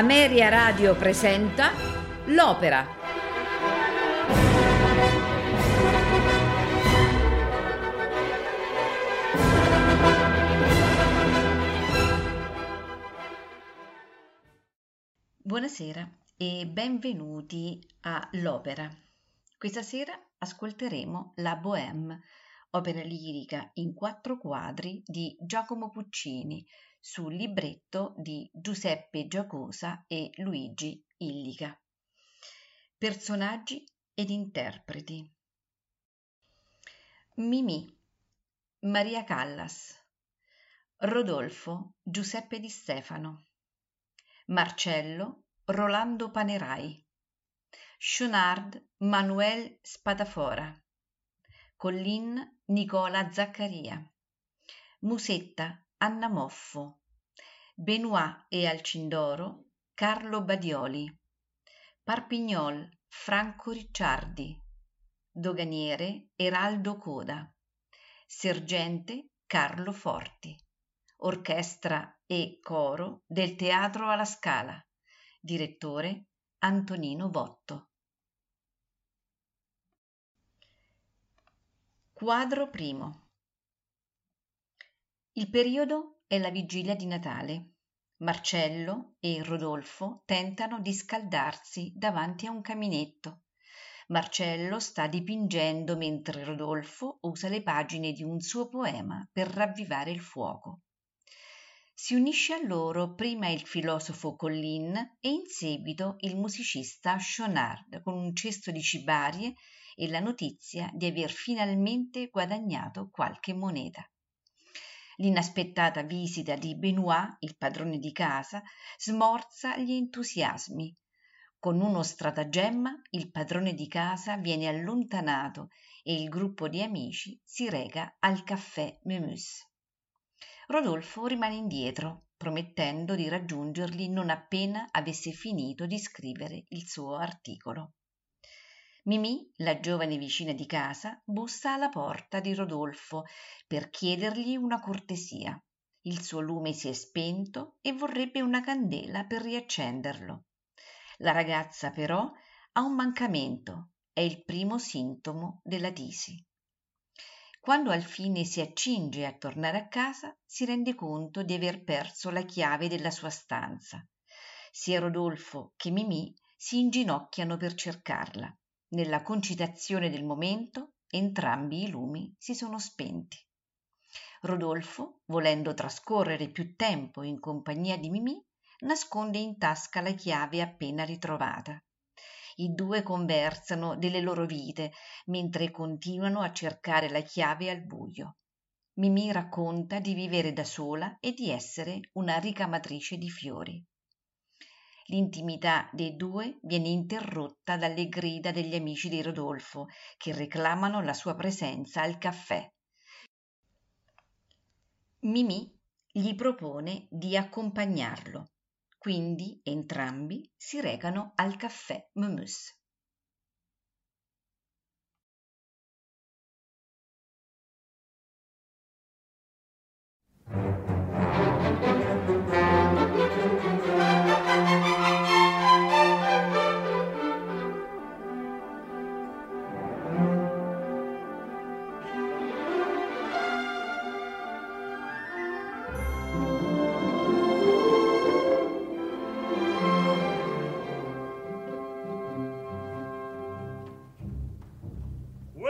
Ameria Radio presenta L'Opera. Buonasera e benvenuti a L'Opera. Questa sera ascolteremo la Bohème, opera lirica in quattro quadri di Giacomo Puccini, sul libretto di Giuseppe Giacosa e Luigi Illica. Personaggi ed interpreti. Mimì, Maria Callas, Rodolfo Giuseppe Di Stefano, Marcello Rolando Panerai, Schonard Manuel Spadafora, Collin Nicola Zaccaria, Musetta Anna Moffo, Benoit e Alcindoro Carlo Badioli, Parpignol Franco Ricciardi, Doganiere Eraldo Coda, Sergente Carlo Forti, Orchestra e coro del Teatro alla Scala, direttore Antonino Votto. Quadro primo il periodo è la vigilia di Natale. Marcello e Rodolfo tentano di scaldarsi davanti a un caminetto. Marcello sta dipingendo mentre Rodolfo usa le pagine di un suo poema per ravvivare il fuoco. Si unisce a loro prima il filosofo Collin e in seguito il musicista Schonard con un cesto di cibarie e la notizia di aver finalmente guadagnato qualche moneta. L'inaspettata visita di Benoit, il padrone di casa, smorza gli entusiasmi. Con uno stratagemma il padrone di casa viene allontanato e il gruppo di amici si reca al caffè Memus. Rodolfo rimane indietro, promettendo di raggiungerli non appena avesse finito di scrivere il suo articolo. Mimì, la giovane vicina di casa, bussa alla porta di Rodolfo per chiedergli una cortesia. Il suo lume si è spento e vorrebbe una candela per riaccenderlo. La ragazza però ha un mancamento, è il primo sintomo della tisi. Quando alfine si accinge a tornare a casa, si rende conto di aver perso la chiave della sua stanza. Sia Rodolfo che Mimì si inginocchiano per cercarla. Nella concitazione del momento entrambi i lumi si sono spenti. Rodolfo, volendo trascorrere più tempo in compagnia di Mimì, nasconde in tasca la chiave appena ritrovata. I due conversano delle loro vite mentre continuano a cercare la chiave al buio. Mimì racconta di vivere da sola e di essere una ricamatrice di fiori. L'intimità dei due viene interrotta dalle grida degli amici di Rodolfo, che reclamano la sua presenza al caffè. Mimì gli propone di accompagnarlo, quindi entrambi si recano al caffè Memus.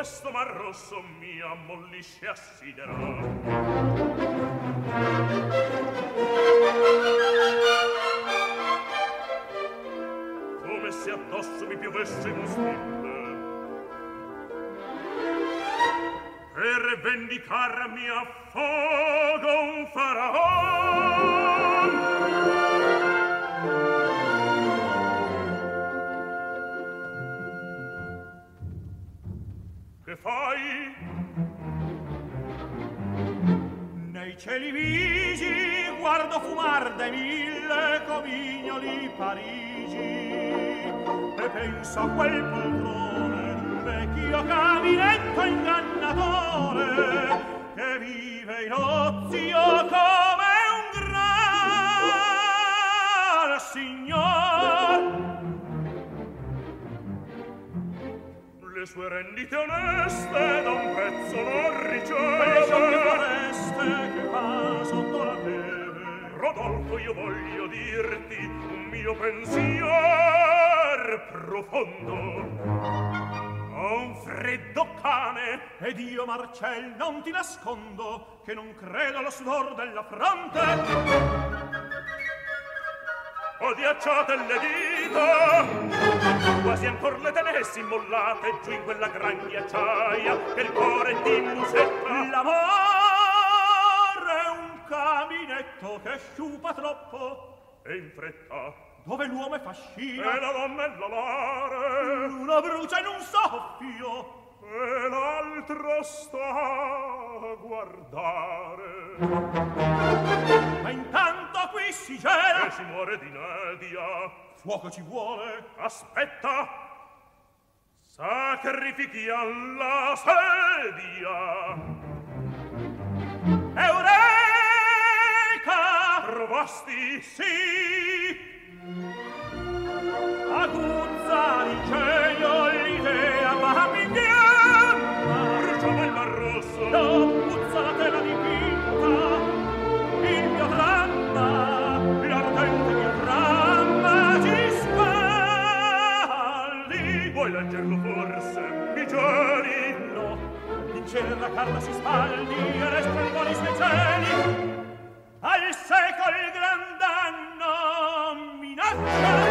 questo mar rosso mi ammollisce assiderà come se addosso mi piovesse un stille per vendicar mia fogo un faraon. che fai? Nei cieli vigi guardo fumar dai mille comignoli parigi e penso a quel poltrone d'un vecchio caminetto ingannatore che vive in ozio con le sue rendite oneste da un prezzo non riceve le foreste che fa sotto la neve. Rodolfo io voglio dirti un mio pensier profondo. Ho un freddo cane ed io Marcel non ti nascondo che non credo allo sudor della fronte odiacciate le dita quasi ancor le tenessi mollate giù in quella gran ghiacciaia che il cuore ti musetta. L'amore è un caminetto che sciupa troppo e in fretta dove l'uomo è fascina. E la donna è l'amore. L'una brucia in un soffio e l'altro sta a guardare. Ma intanto da qui si gela e si muore di nadia fuoco ci vuole. Aspetta. Sacrifichi alla sedia. Eureka! Provasti sì. Aguzza l'incendio reggerlo forse mi giuri no. In cielo la carta si spaldi e resta il buoni suoi cieli. Al secol gran danno minaccia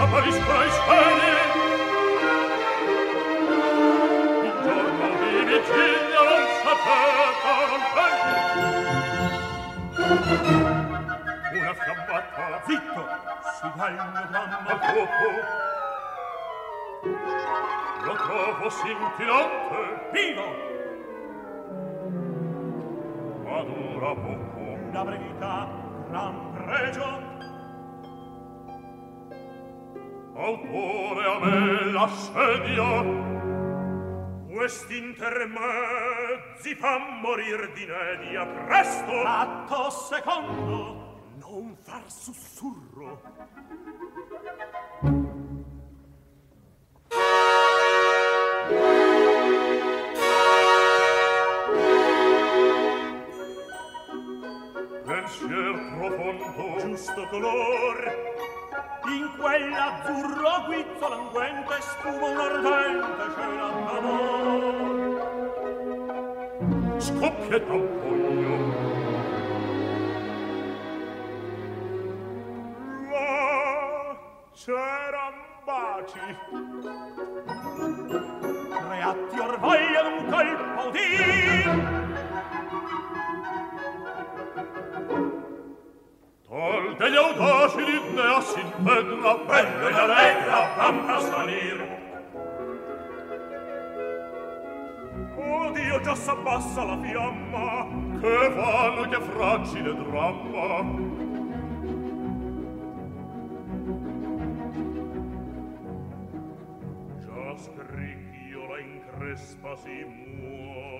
aber ich weiß keine. Un giorno vivi Kinder. Una fiammata, zitto, si dà il mio dramma fuoco. Lo trovo scintillante, vivo, ma dura poco. La brevità, gran pregio, autore a me la sedia quest'intermezzi fa morir di nedia presto. Atto secondo. Non far sussurro. Pensier profondo. Giusto color in quell'azzurro guizzo languente spuma un ardente cena d'amor scoppia pugno. Là c'eran baci. Reatti orvaglia d'un colpo di Tol degli audaci ne ha si impedra, bello ed allegra, pampa Oh Dio, già s'abbassa la fiamma, che vano che fragile dramma. Già scricchiola in crespa si muore,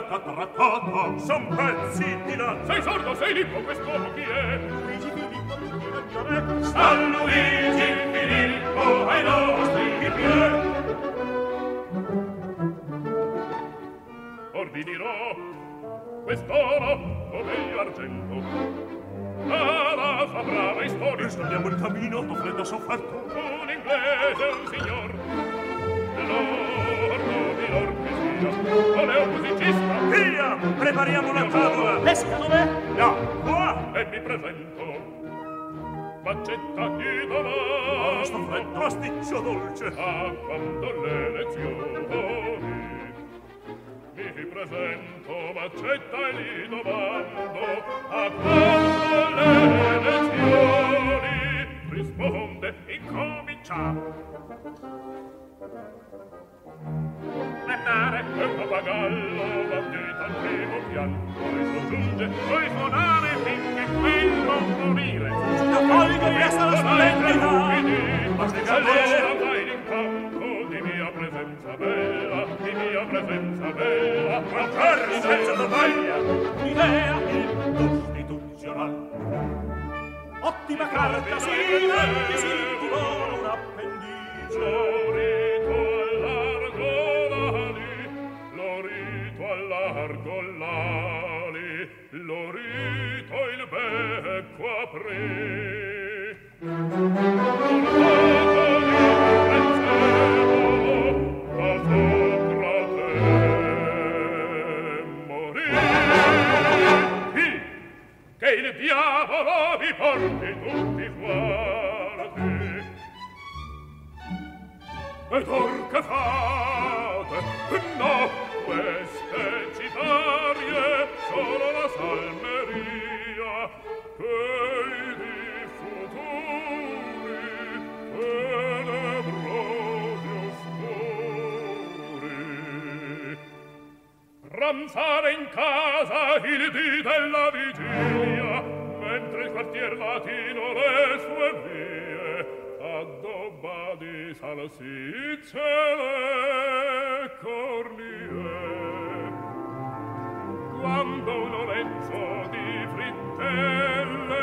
trattata, trattata, son pezzi di là. Sei sordo, sei lippo, quest'uomo chi è? Luigi Filippo, tutti non chiore. San Luigi Filippo, ai nostri piedi. Ordinirò quest'oro, o meglio argento, Ara sua brava istoria. Questo abbiamo il cammino, ho freddo sofferto. Un inglese, un signor, l'ordo di l'orchesina, o le opusine, ripariamo la padula. L'escatole? No. Qua e mi presento. Faccetta di domani. Questo freddo pasticcio dolce. A quando le lezioni mi presento, maccetta e li domando. A quando le lezioni risponde incomincia Cantare un papagallo va dietro al primo pian, poi soggiunge, poi suonare finché quello morire. La folga resta la splendida, ma se galera mai in campo di mia presenza bella, di mia presenza bella, guardarsi senza tovaglia, l'idea incostituzionale. Ottima carta, sì, perché sì, ti vola un appendice. l'arcollale l'orito il becco aprì ornato di morì chi? che il diavolo vi porti tutti fuori ed or che fate no queste solo la salmeria pei di futuri tenebrosi oscuri ranzare in casa il dì della vigilia mentre il quartier latino le sue vie addobba di salsicce le cornie quando Lorenzo di frittelle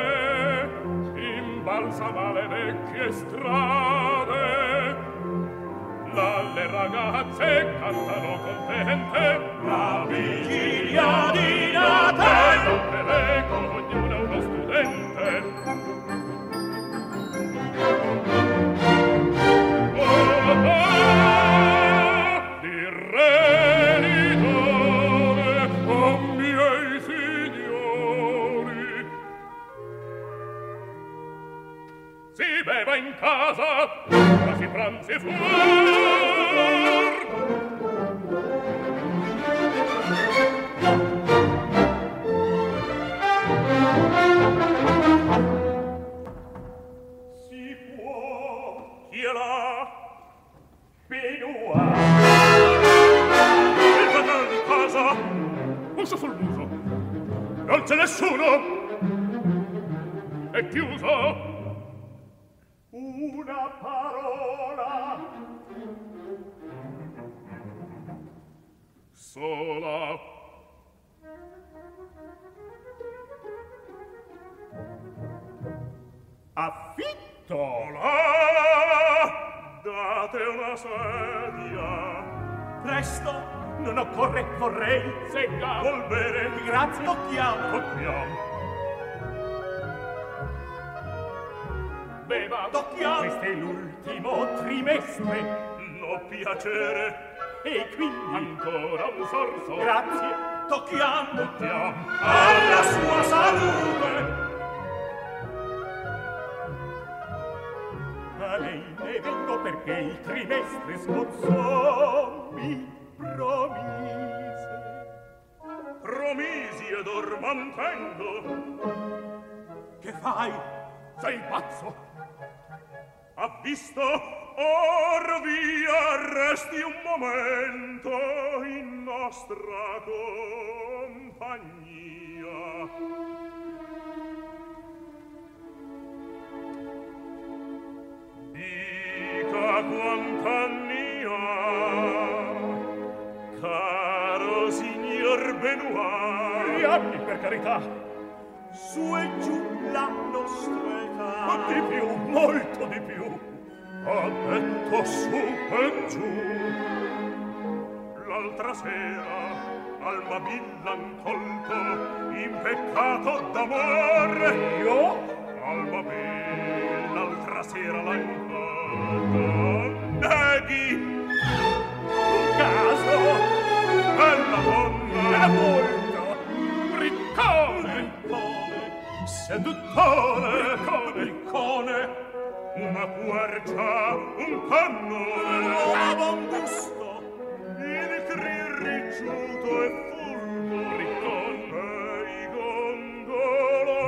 imbalsama le vecchie strade là le ragazze cantano contente la vigilia di Natale. Rompe era in casa si pranzi fuor si può chi è là? Benoit il padrone di casa. Un suo sul muso non c'è nessuno. È chiuso una parola. Sola. Affittola date una sedia. Presto non occorre vorrei segga volvere grazie tocchiamo tocchiamo beva questo è l'ultimo trimestre no piacere. E quindi ancora un sorso. Grazie. Tocchiamo. Tocchiamo. Alla sua salute. A lei ne vengo perché il trimestre scorso Mi promise. Promisi ed or mantengo Che fai? sei pazzo ha visto or via resti un momento in nostra compagnia Dica quant'anni ha, caro signor Benoit. Gli anni, per carità! Su e giù la nostra ma di più, molto di più, a detto su e giù. L'altra sera, al Mabin colto, in peccato d'amore, io, al Mabin, l'altra sera l'ha colto, neghi, un caso, bella donna, molto, ricca seduttore come il cone una quercia un cannone a buon gusto. Il cri ricciuto e fulmo riton e i gongolo.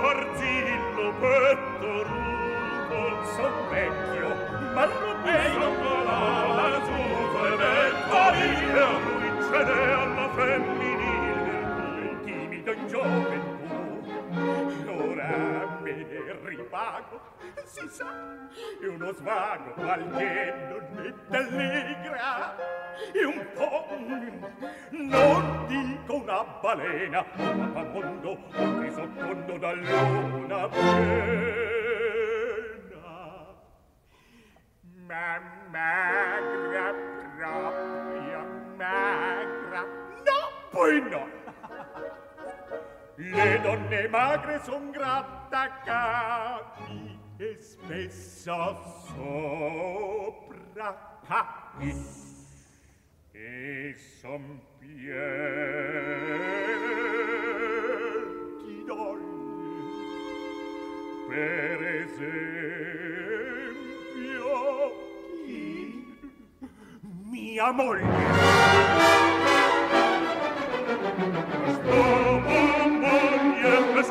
Barzillo petto rubo son vecchio ma non e i gongolo la giufa e vecchio via lui cede alla femminile un timido gioventù ora me ne ripago si sa è uno svago alieno né allegra, e un po' non dico una balena ma mondo che sottondo da luna piena. Ma magra propria magra no poi no le donne magre son grattacapi e spesso sopra capi e son pieni donne per esempio chi? mia moglie Sto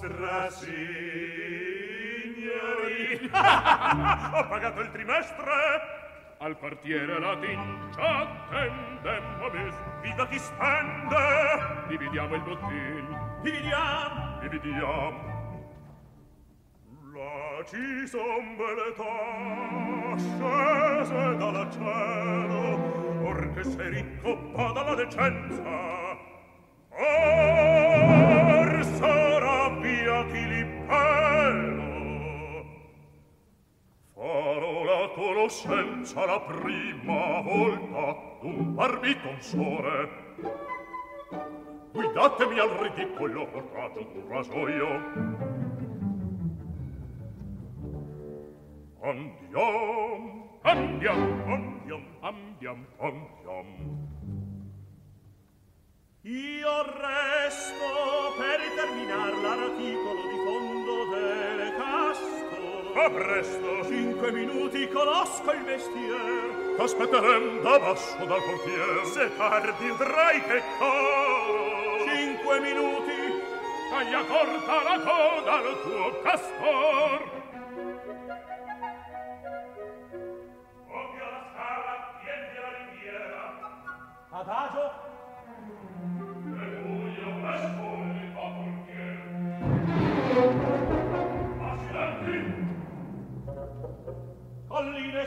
vostra signorina. Ho pagato il trimestre. Al quartiere latin c'attendemmo bis. Vida ti spende. Dividiamo il bottin. Dividiamo. Dividiamo. La ci son belle tasce dal cielo. Or che sei ricco, dalla decenza. conoscenza la prima volta d'un barbitonsore. guidatemi al ridicolo portato d'un rasoio. Andiam andiam andiam andiam andiam. Io resto per terminar l'articolo di fondo delle caste A presto! Cinque minuti conosco il mestier. T'aspetterem da basso dal portier. Se tardi udrai che coro. Cinque minuti. Taglia corta la coda al tuo castor. Adagio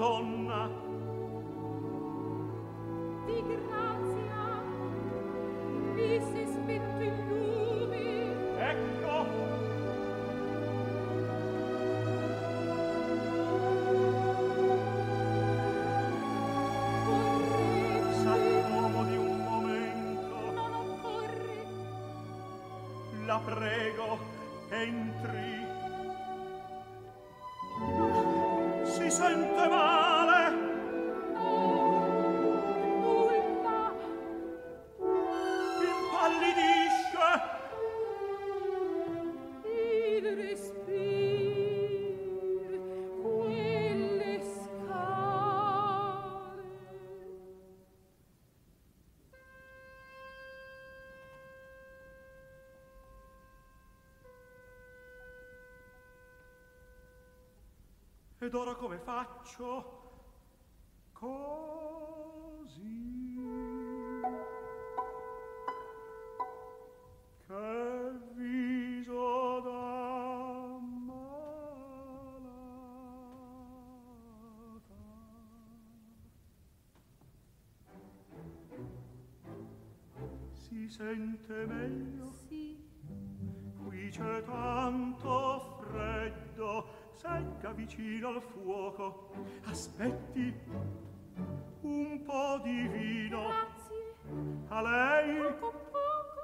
Madonna Ed ora come faccio? Così. Che viso da malata. Si sente meglio? Sì. Qui c'è tanto secca vicino al fuoco. Aspetti un po' di vino. Grazie. A lei poco poco.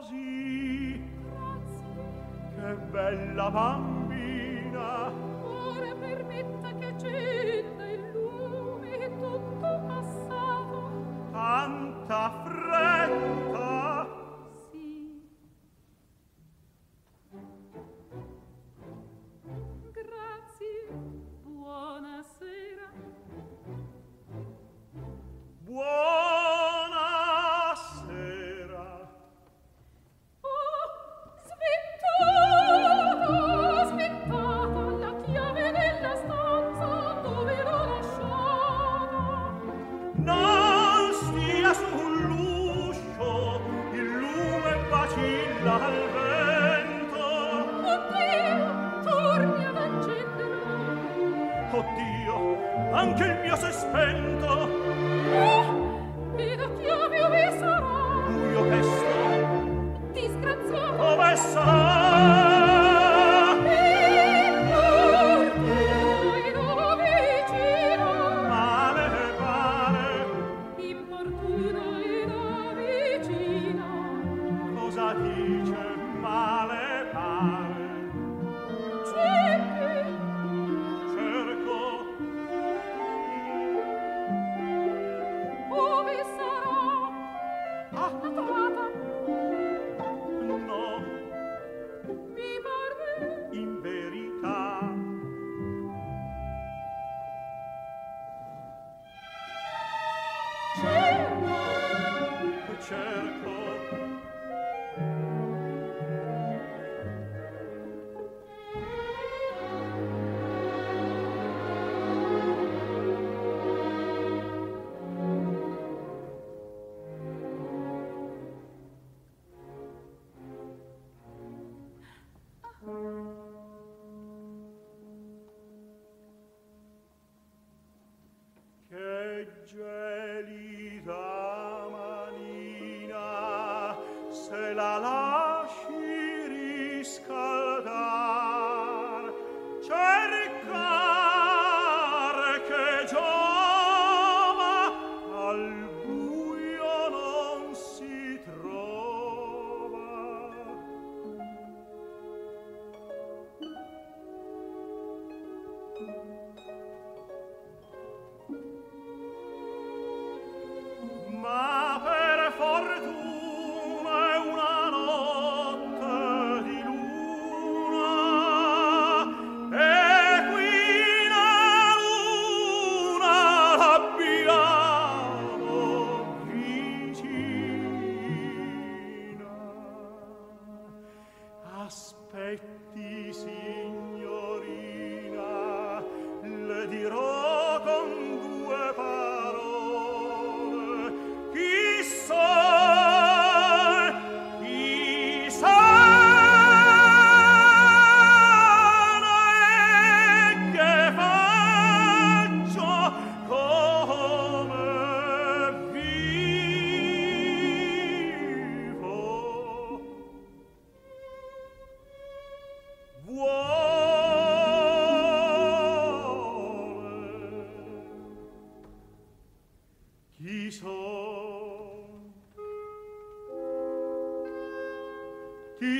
Così. Grazie. Che bella bambina. Ora permetta che ci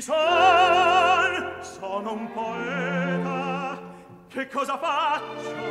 sol sono un poeta. Che cosa faccio?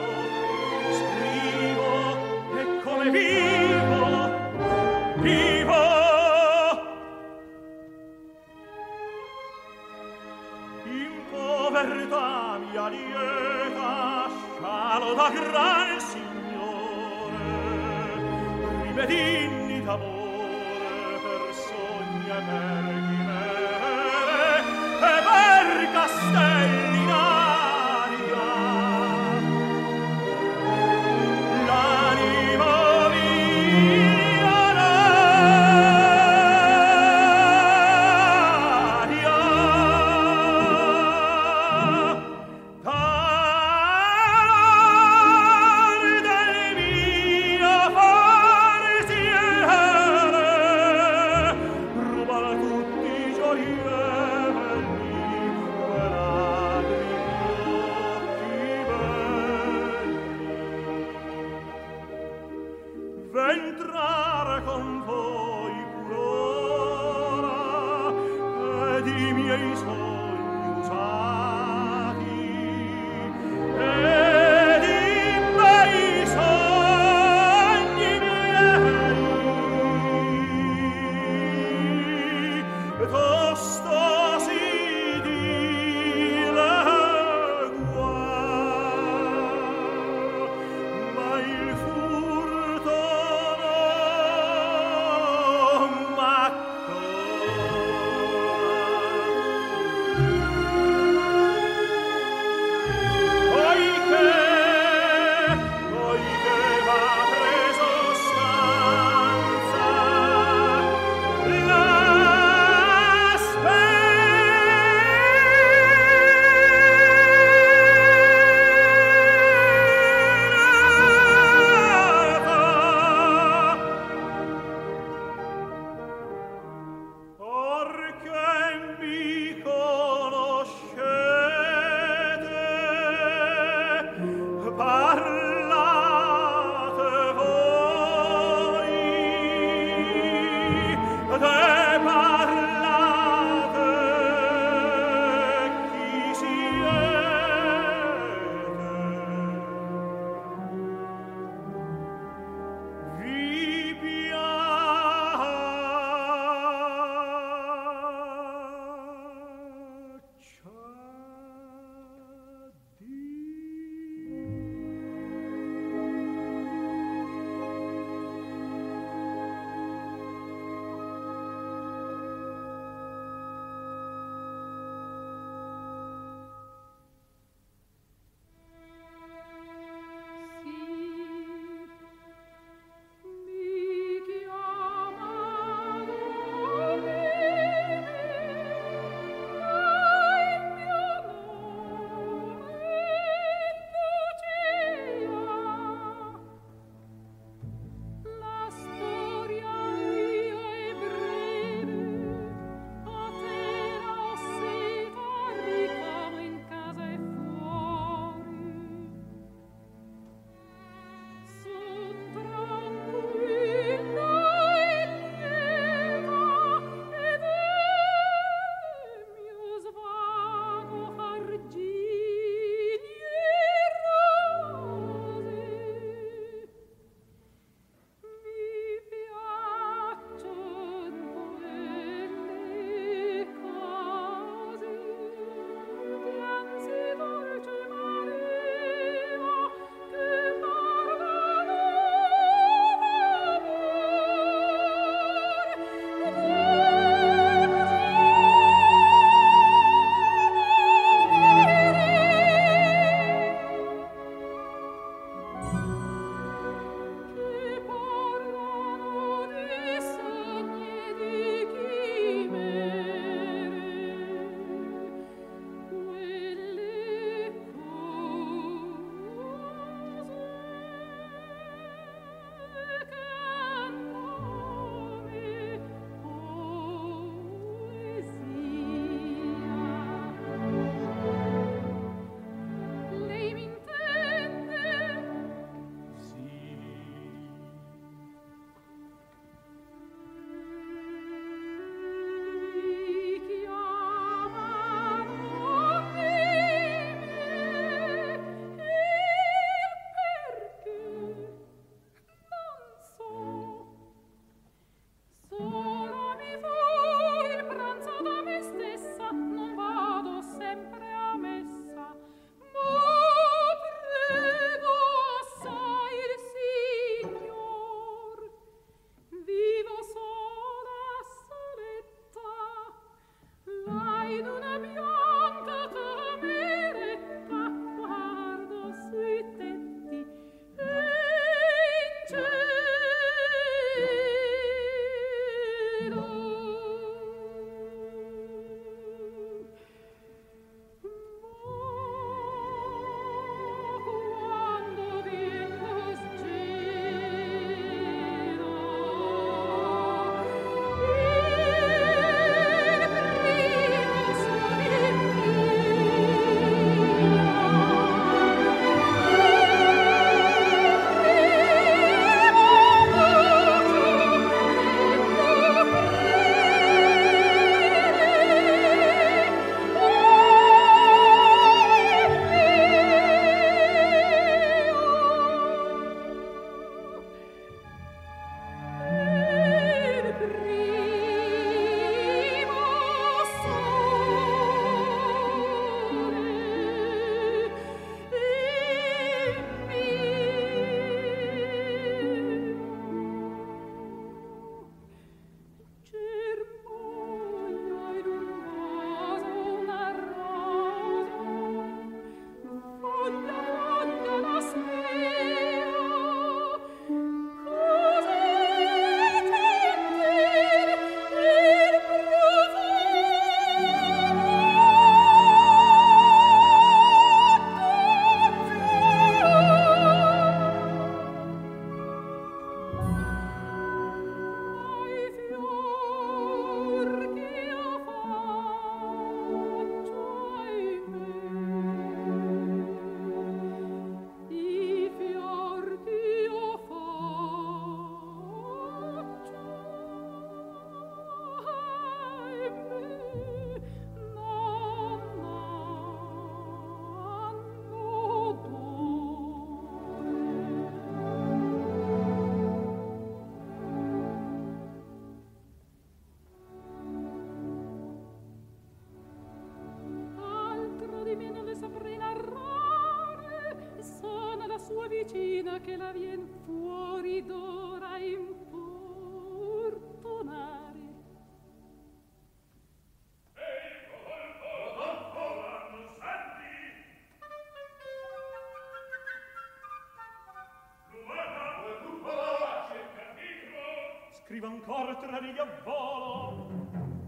viva ancora tra volo.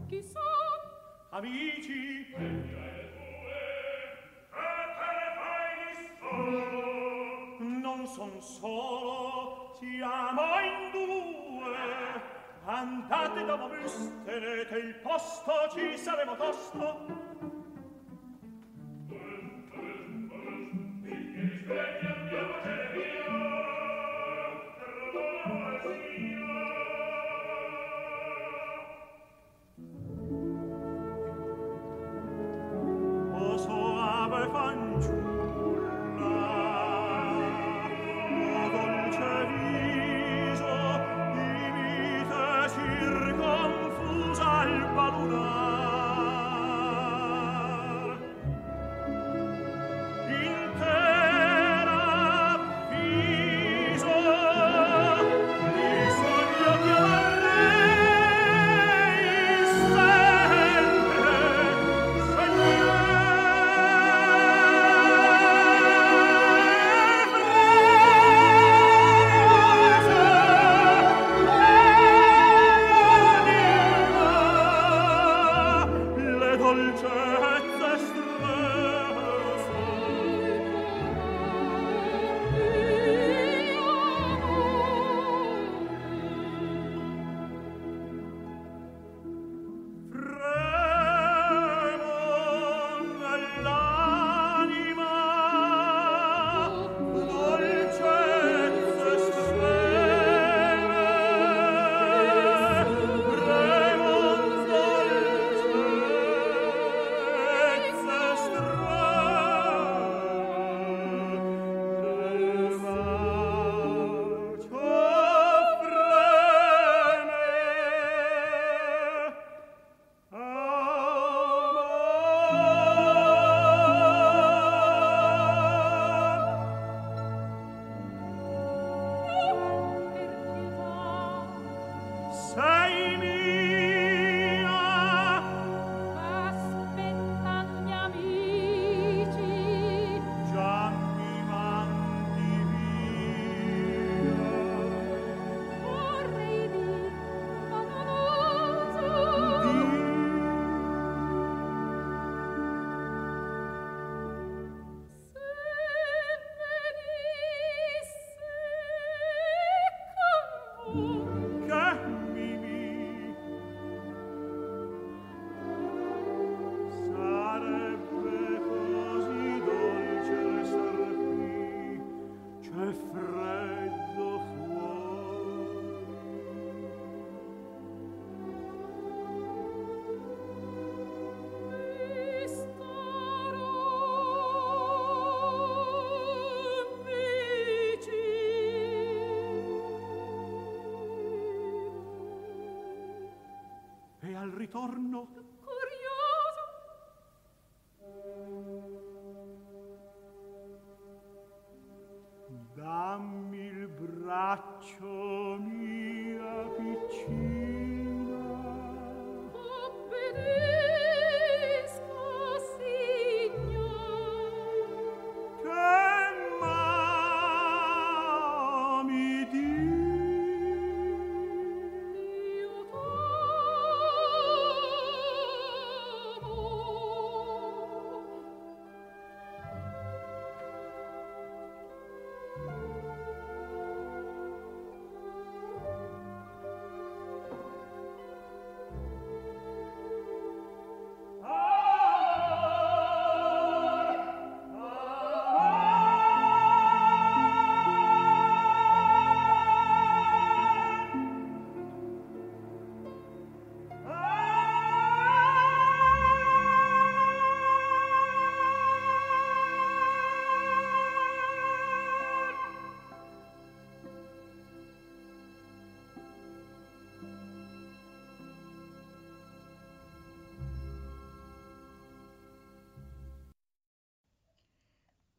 Chi sa amici. E te ne fai di non son solo siamo in due. Andate da voi stenete il posto ci saremo tosto.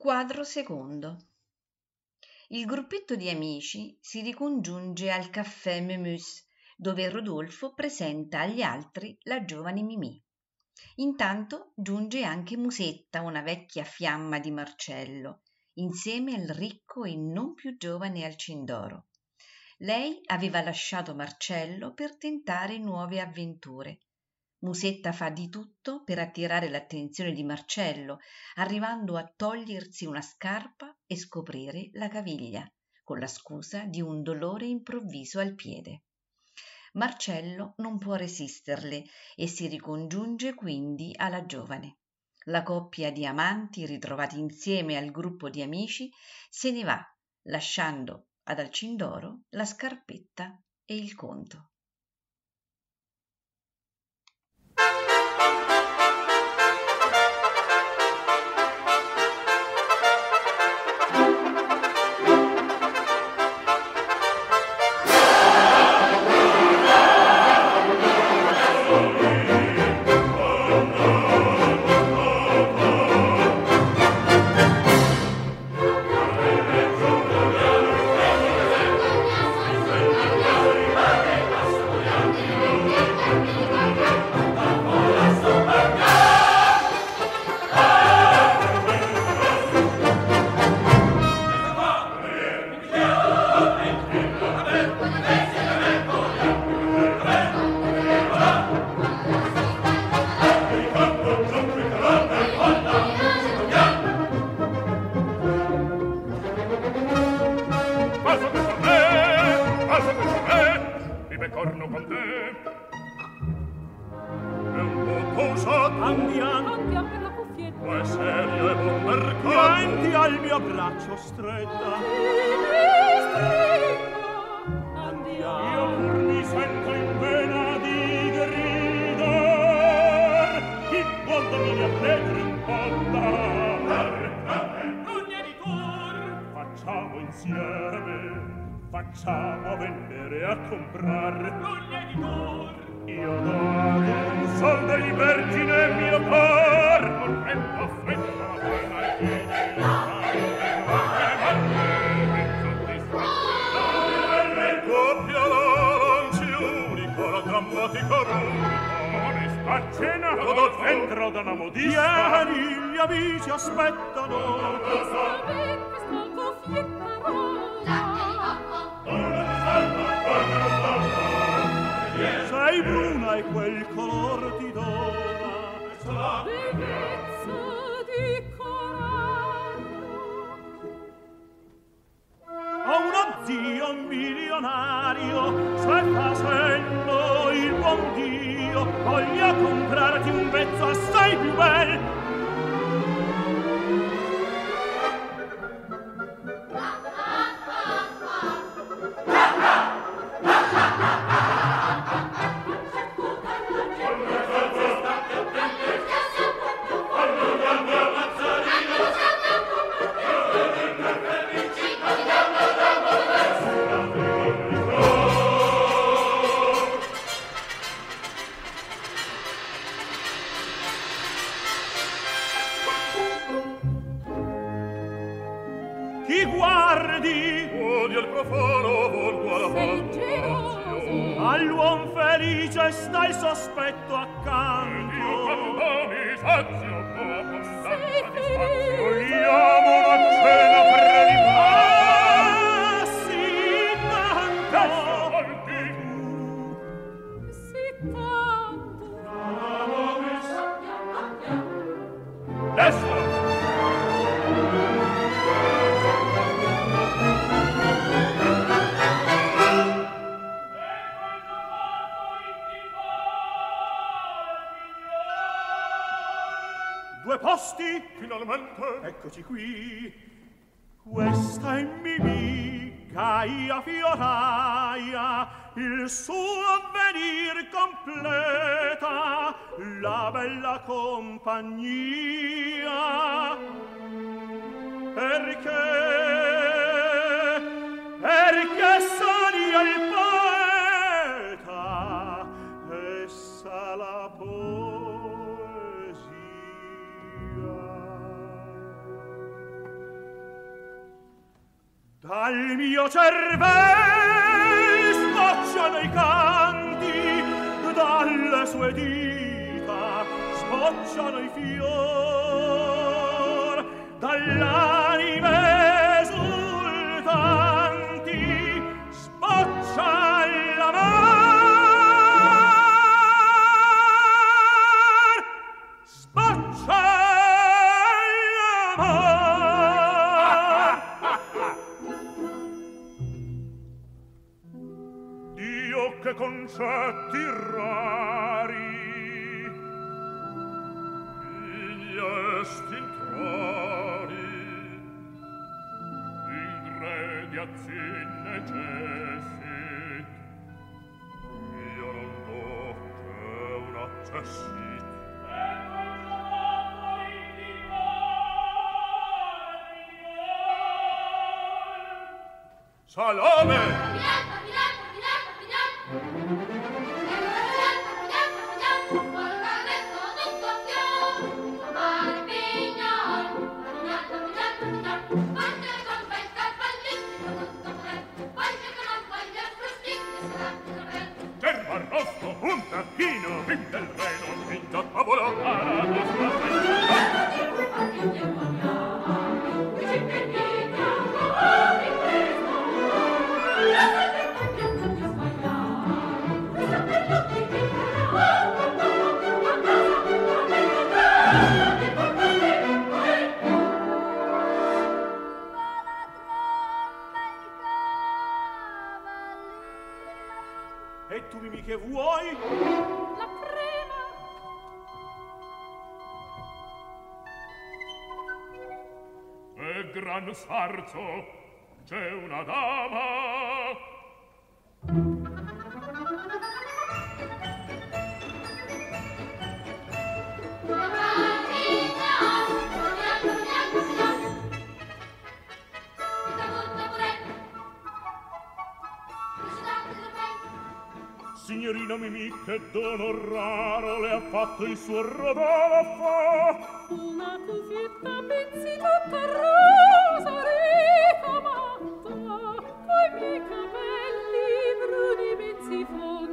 Quadro secondo. Il gruppetto di amici si ricongiunge al caffè Memus, dove Rodolfo presenta agli altri la giovane Mimì. Intanto giunge anche Musetta, una vecchia fiamma di Marcello, insieme al ricco e non più giovane Alcindoro. Lei aveva lasciato Marcello per tentare nuove avventure. Musetta fa di tutto per attirare l'attenzione di Marcello, arrivando a togliersi una scarpa e scoprire la caviglia, con la scusa di un dolore improvviso al piede. Marcello non può resisterle e si ricongiunge quindi alla giovane. La coppia di amanti, ritrovati insieme al gruppo di amici, se ne va, lasciando ad Alcindoro la scarpetta e il conto. eccoci qui. Questa è mimica, Gaia fioraia, il suo avvenir completa, la bella compagnia. Perché al mio cervel sbocciano i canti dalle sue dita sbocciano i fior dalla concetti rari gli estintroni ingrediazzi necessit io non do che un accessit Salome! Salome! che vuoi? La prima. E gran sarto, c'è una dama. signorina Mimì dono raro le ha fatto il suo Rodolfo. Una cosetta pensita terrosa ricamata coi miei capelli bruni mezzi fuori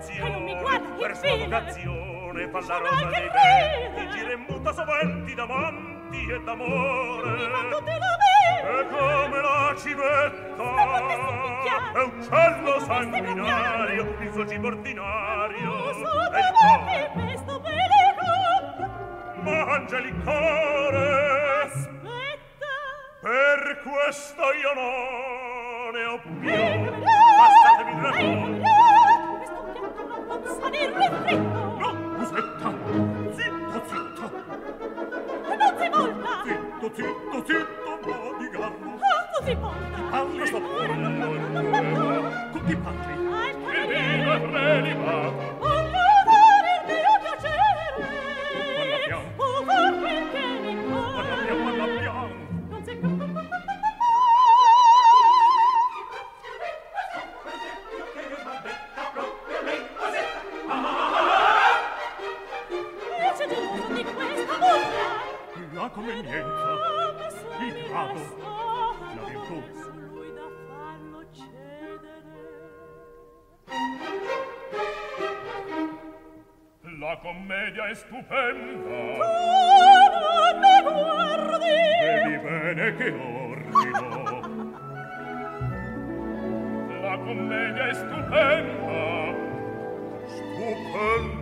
provocazione. Non mi guarda, per sprovocazione fa la rosa dei venti, gira in muta soventi davanti e d'amore. Mi fa tutti e come la civetta è uccello sanguinario, il suo cibo ordinario. Uso davanti questo pelico. Mangia licore. Aspetta. Per questo io non ne ho più. Passatemi due posso salirle in fretta. No, Musetta, zitto, zitto. Non si volta. Zitto, zitto, zitto, bodyguard. Ah, tu si volta. Ah, parli. Sto... Ora non parlo, non parlo. Con chi parli? Al ah, cavaliere. Vedeva prelibato. La commedia è stupenda. Tu non mi guardi. Vedi bene che ordino. La commedia è stupenda. Stupenda.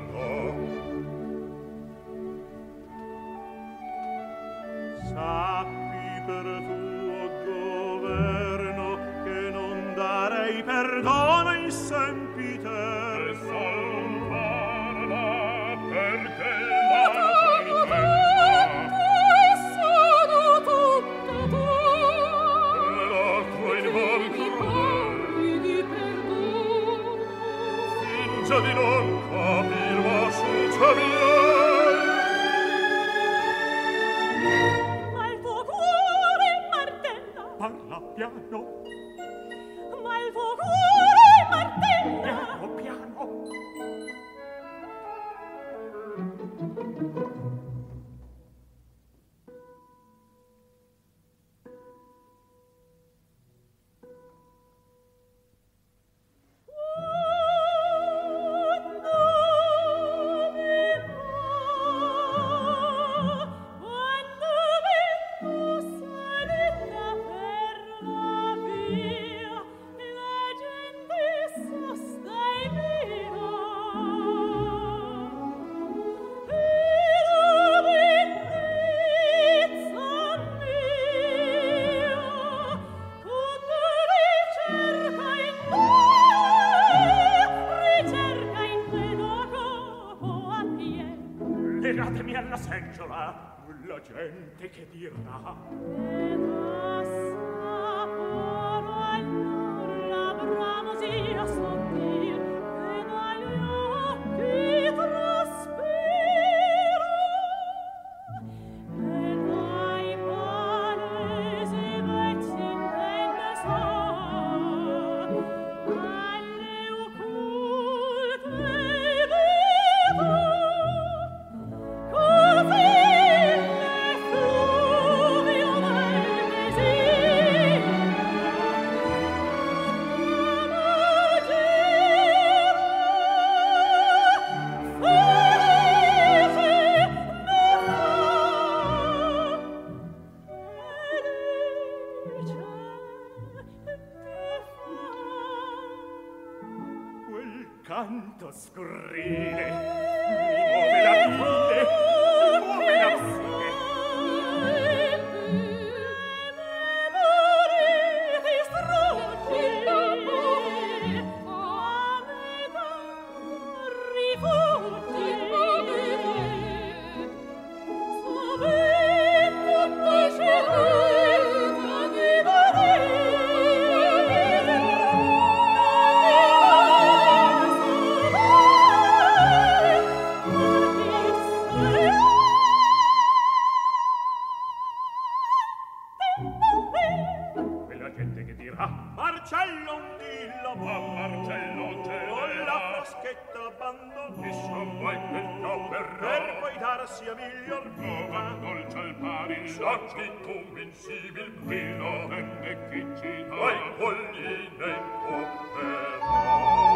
Iorgova dolce al pari Sciocchi convincibil Pilo e Chicino Ai polline in opera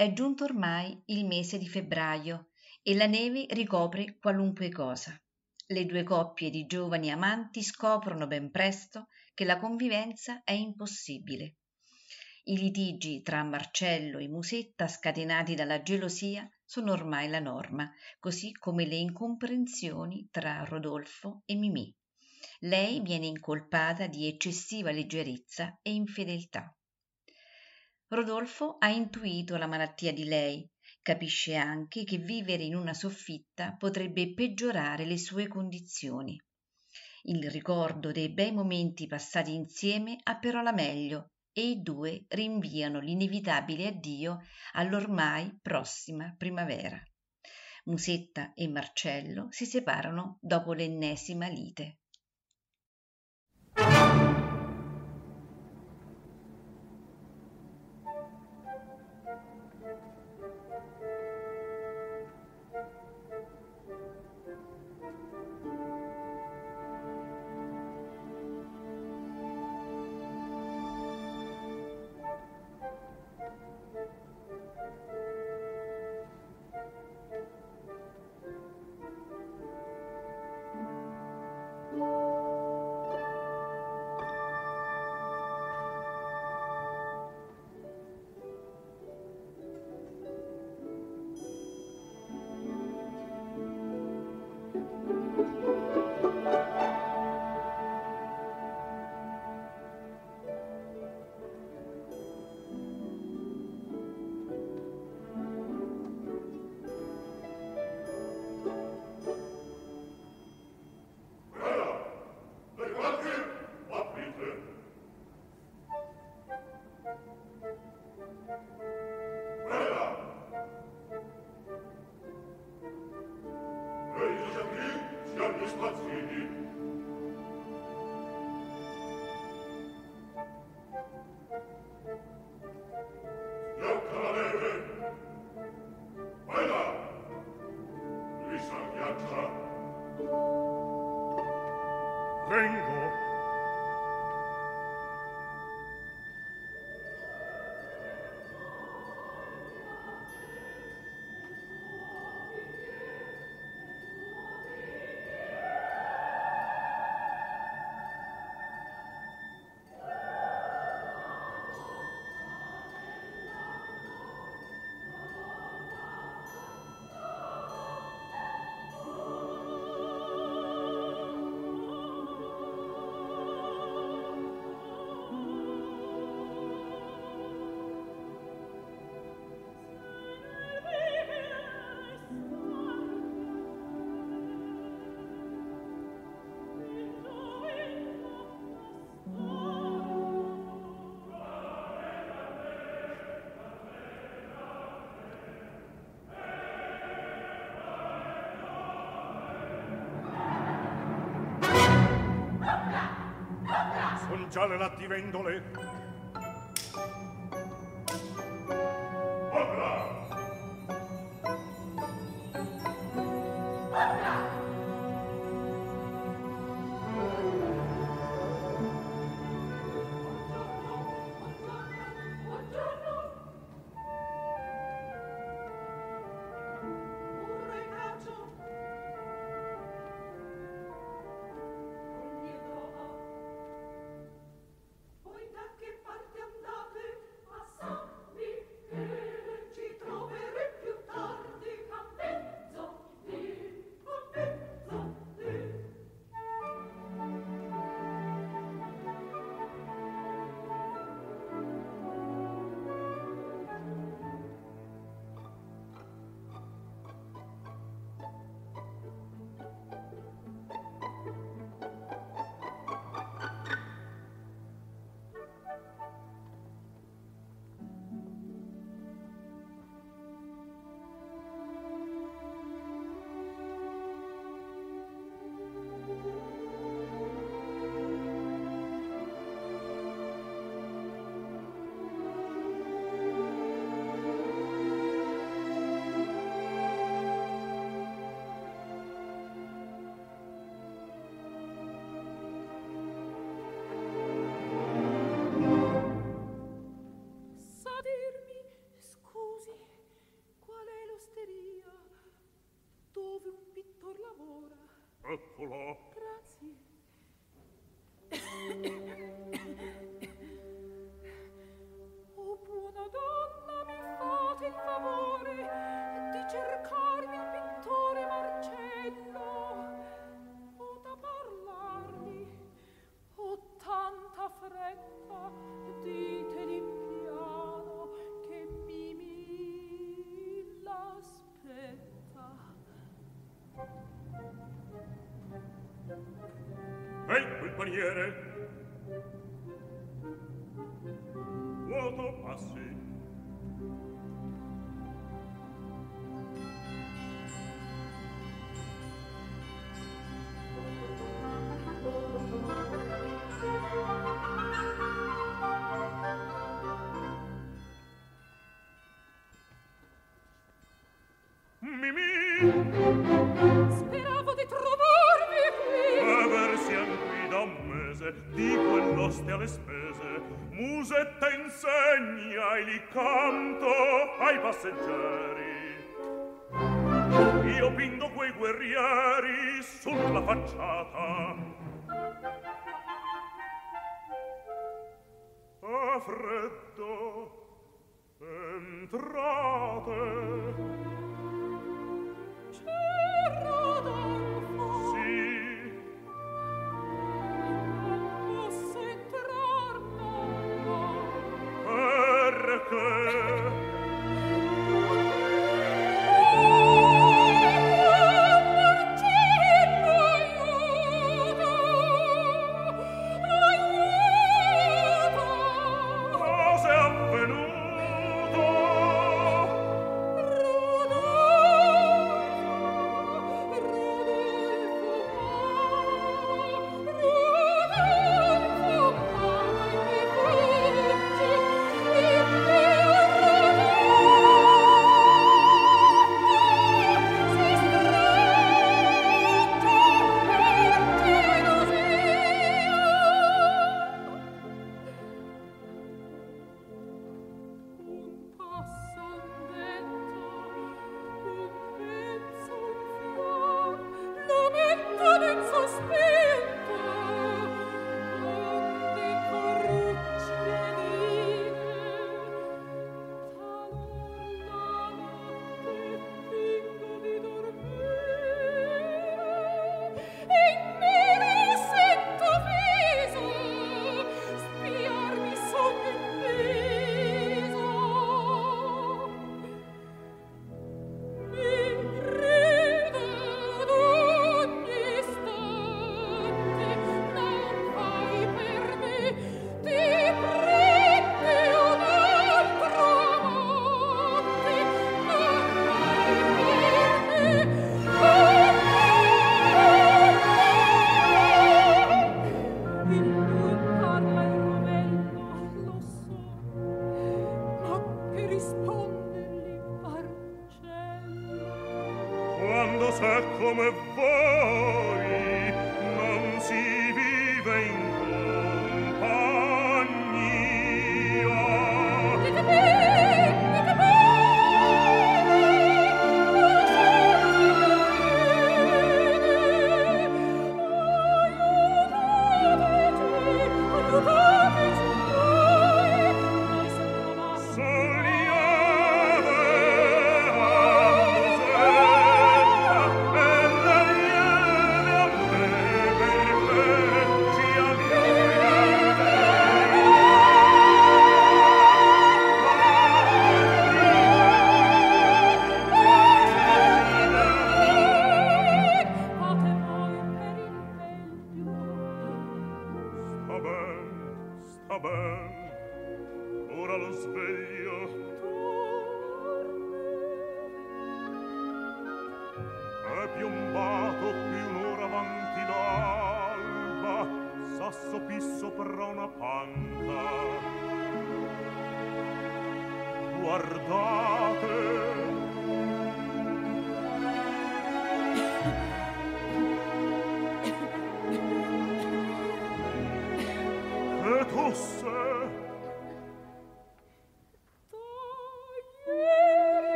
È giunto ormai il mese di febbraio e la neve ricopre qualunque cosa. Le due coppie di giovani amanti scoprono ben presto che la convivenza è impossibile. I litigi tra Marcello e Musetta, scatenati dalla gelosia, sono ormai la norma, così come le incomprensioni tra Rodolfo e Mimì. Lei viene incolpata di eccessiva leggerezza e infedeltà. Rodolfo ha intuito la malattia di lei, capisce anche che vivere in una soffitta potrebbe peggiorare le sue condizioni. Il ricordo dei bei momenti passati insieme ha però la meglio e i due rinviano l'inevitabile addio all'ormai prossima primavera. Musetta e Marcello si separano dopo l'ennesima lite. mangiare latti vendole eccolo preghiere vuoto passi. Mimi spese di quel noste alle spese musetta insegna e li canto ai passeggeri. Io pindo quei guerrieri sulla facciata. A freddo entrate. canta. Guardate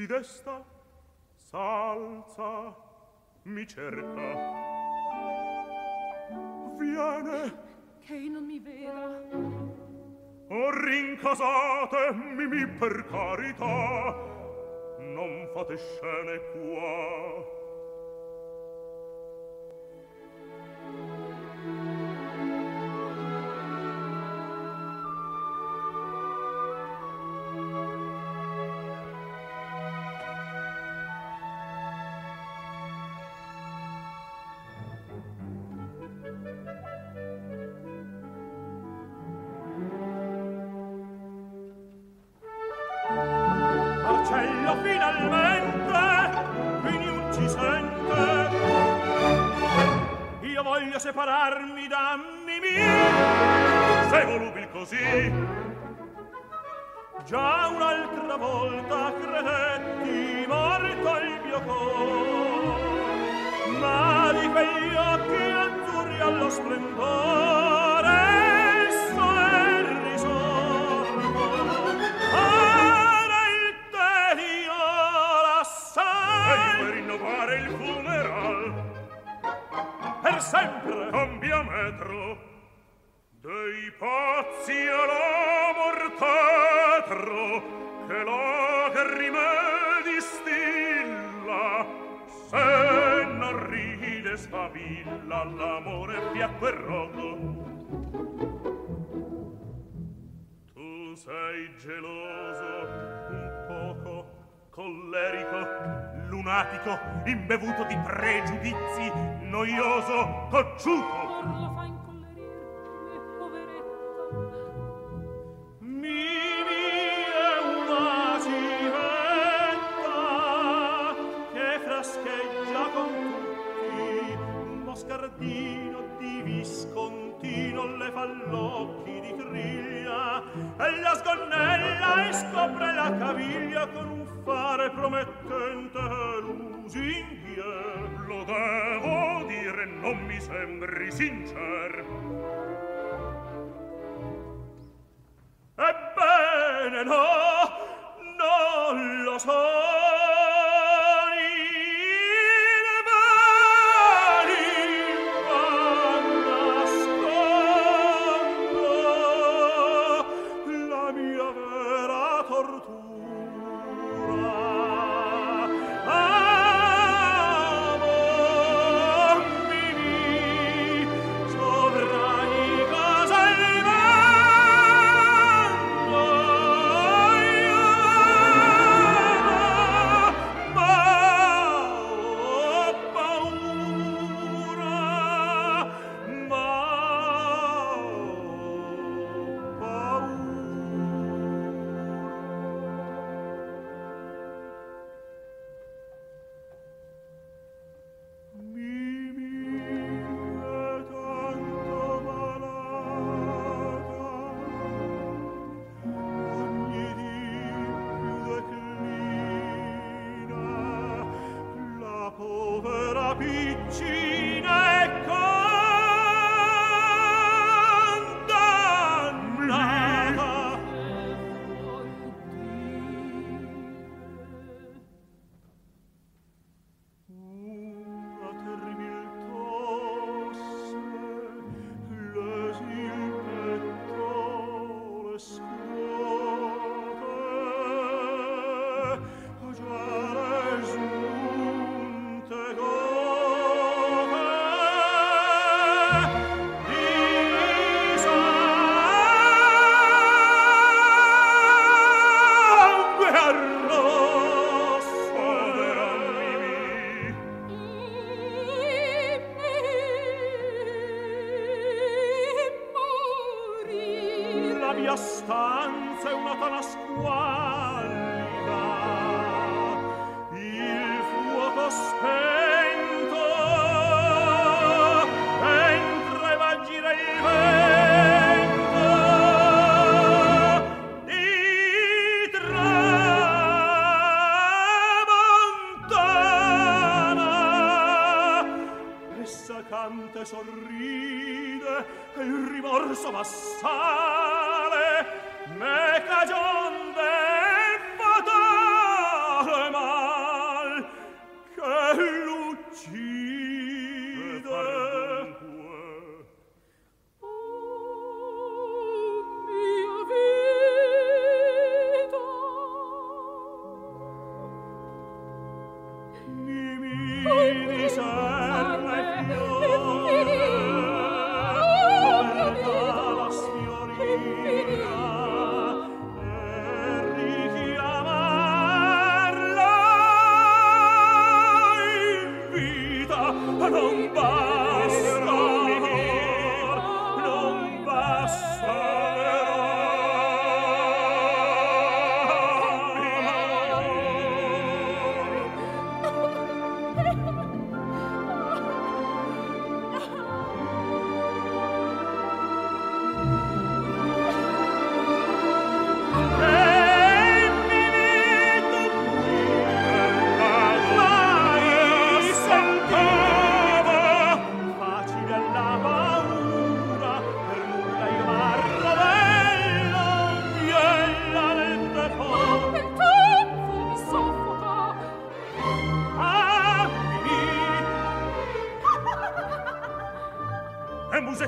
si desta, s'alza, mi cerca. Viene! Che non mi veda. O rincasatemi, mi per carità, non fate scene qua. pregiudizi noioso cocciuto.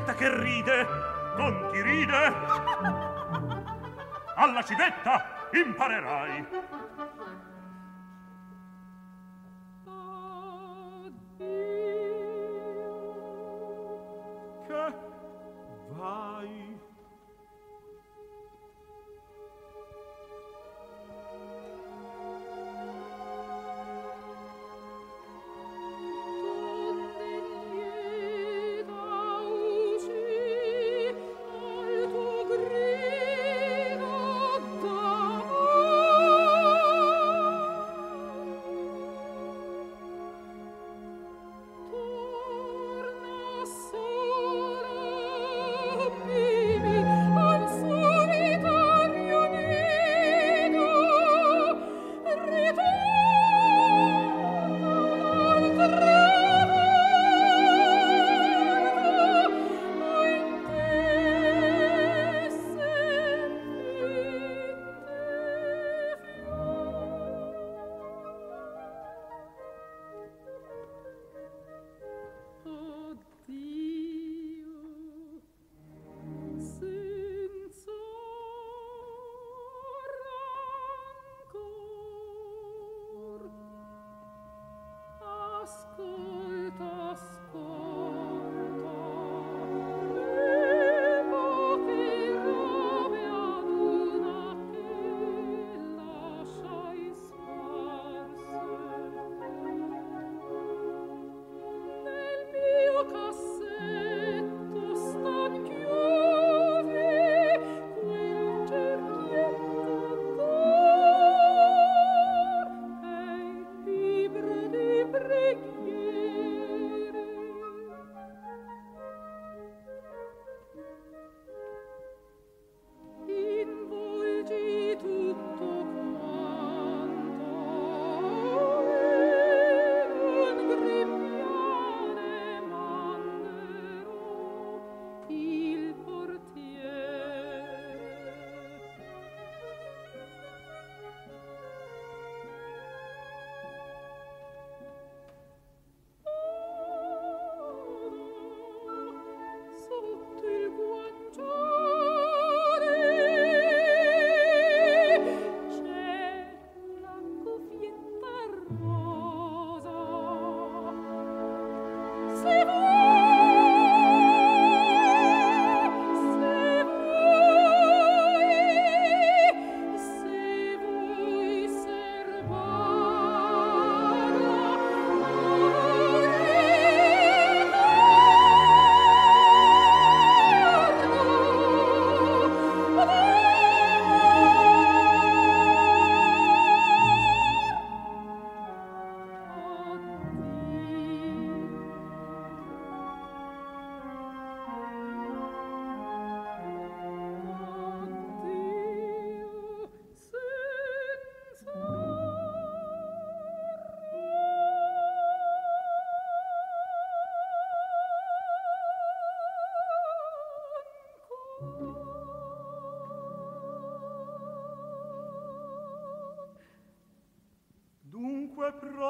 civetta che ride. Non ti ride? Alla civetta imparerai.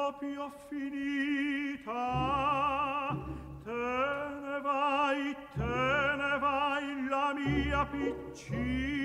proprio finita. Te ne vai te ne vai la mia piccina.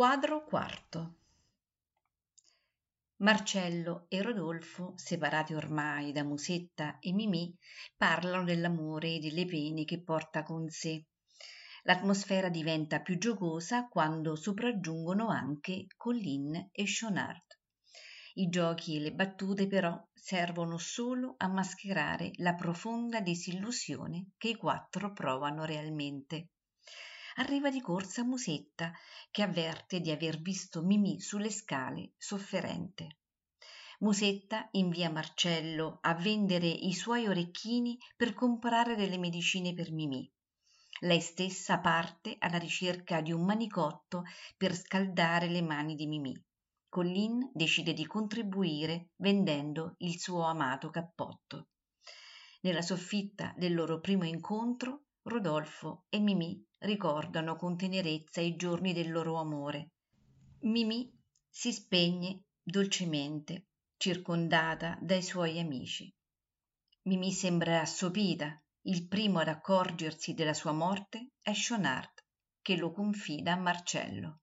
Quadro quarto Marcello e Rodolfo, separati ormai da Musetta e Mimì, parlano dell'amore e delle pene che porta con sé. L'atmosfera diventa più giocosa quando sopraggiungono anche Colin e Schonard. I giochi e le battute però servono solo a mascherare la profonda disillusione che i quattro provano realmente arriva di corsa Musetta, che avverte di aver visto Mimì sulle scale sofferente. Musetta invia Marcello a vendere i suoi orecchini per comprare delle medicine per Mimì. Lei stessa parte alla ricerca di un manicotto per scaldare le mani di Mimì. Collin decide di contribuire vendendo il suo amato cappotto. Nella soffitta del loro primo incontro, Rodolfo e Mimì ricordano con tenerezza i giorni del loro amore. Mimì si spegne dolcemente, circondata dai suoi amici. Mimì sembra assopita, il primo ad accorgersi della sua morte è Schonard, che lo confida a Marcello.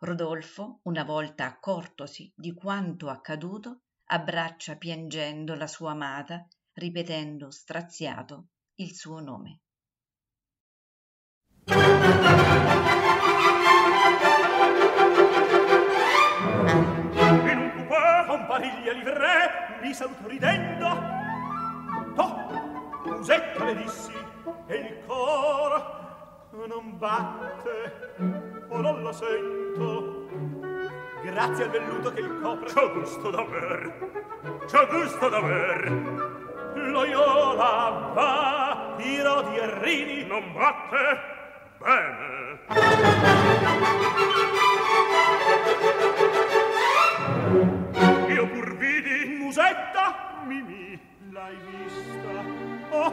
Rodolfo, una volta accortosi di quanto accaduto, abbraccia piangendo la sua amata, ripetendo straziato il suo nome. In un coupé compariglia livré, mi saluto ridendo. Toh, Musetta le dissi, e il cor non batte, o non lo sento. Grazie al velluto che il copre. C'ho gusto d'aver. C'ho gusto d'aver. Loyola va, tiro di errini. Non batte? Bene. Io pur vidi. Musetta, Mimì, l'hai vista? Oh,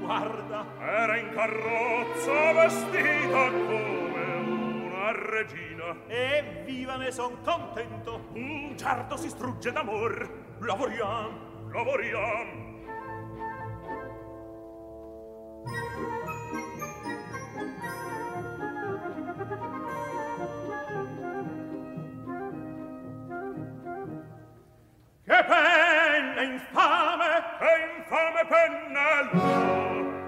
guarda. Era in carrozza vestita come una regina. E viva ne son contento. Un certo si strugge d'amor. Lavoriam. Lavoriam. Che penna infame! Che infame pennello!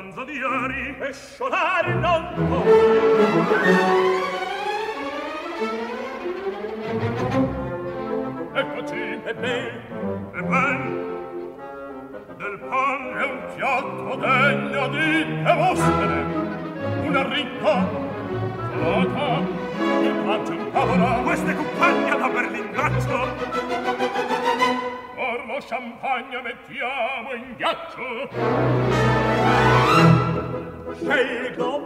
pranzo di ieri e sciolare non può. Eccoci, e ben, e ben, del pane un piatto degno di Demostene, una ricca flota, il maggio in tavola, queste compagne da berlingaccio. Or lo champagne mettiamo in ghiaccio. Heil, Glauben,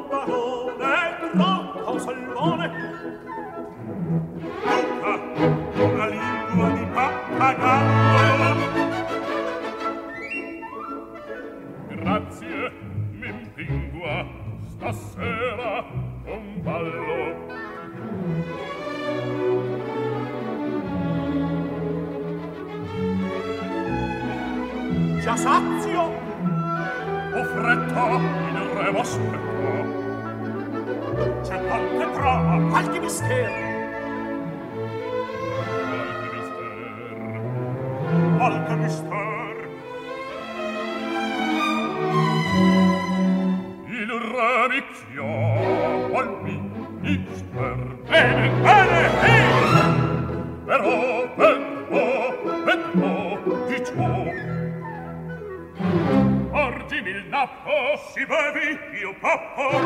popor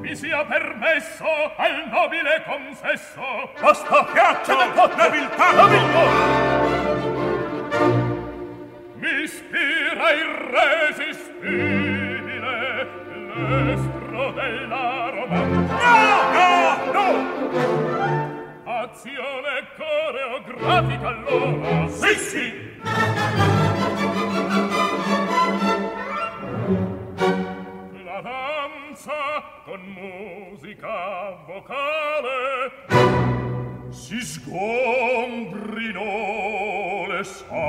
mi sia permesso al nobile confesso. Basta piaccia del pot nobiltà nobiltà mi ispira irresistibile l'estro della Roma no no no! Azione coreografica allora. Sì sì! danza con musica vocale. Si sgombrino le sale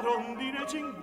arondine cinque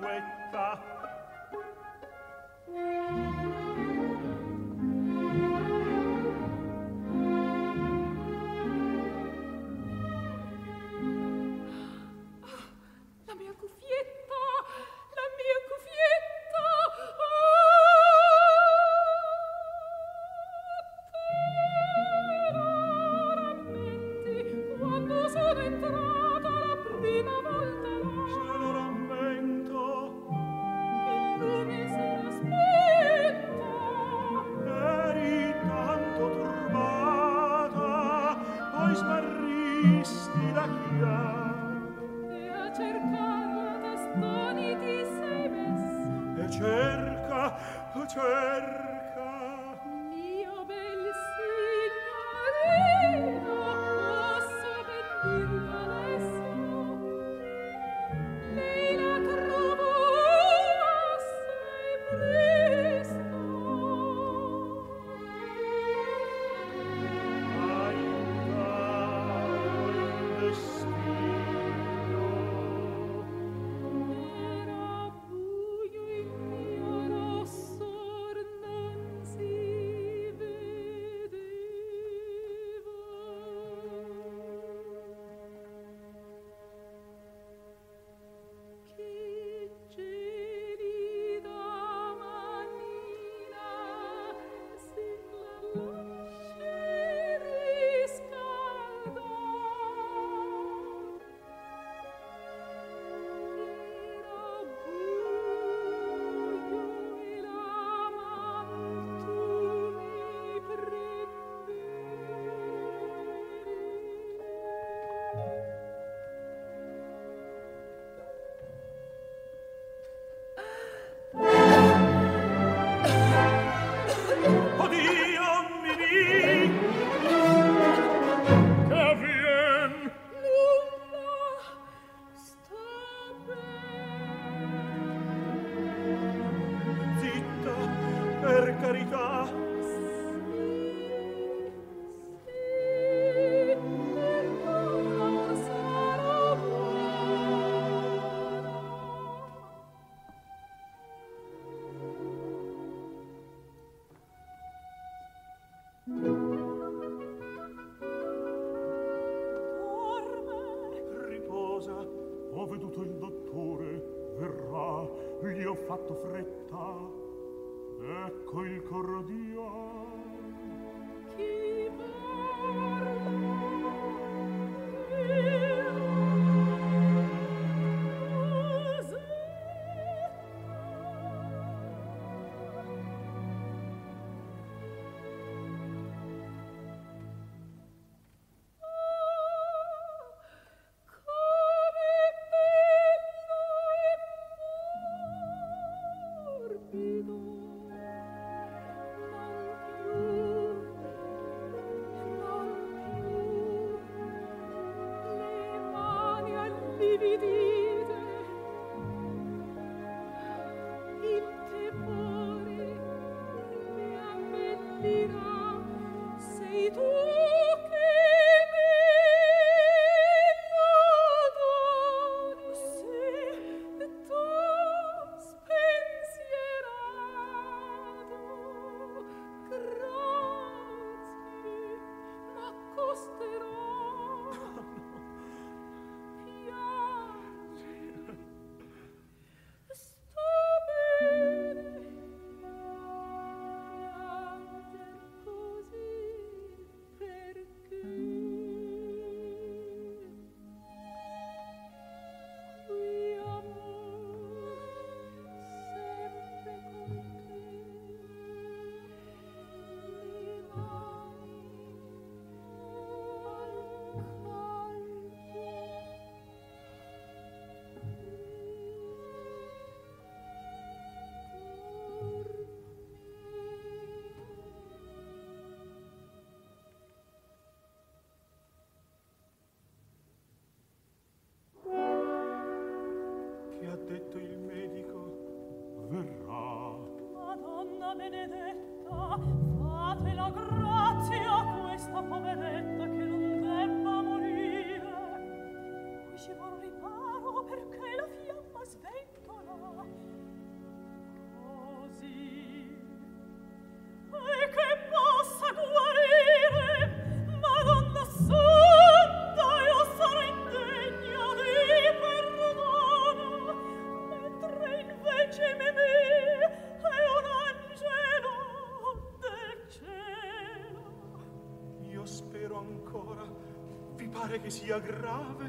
grave.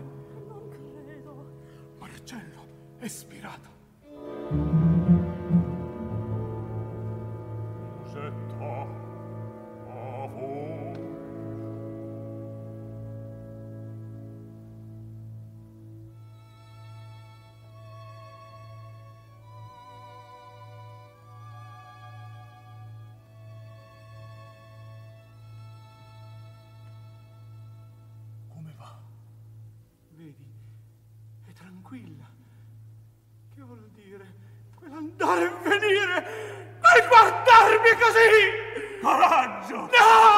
Venire, quel guardarmi così! Coraggio! No!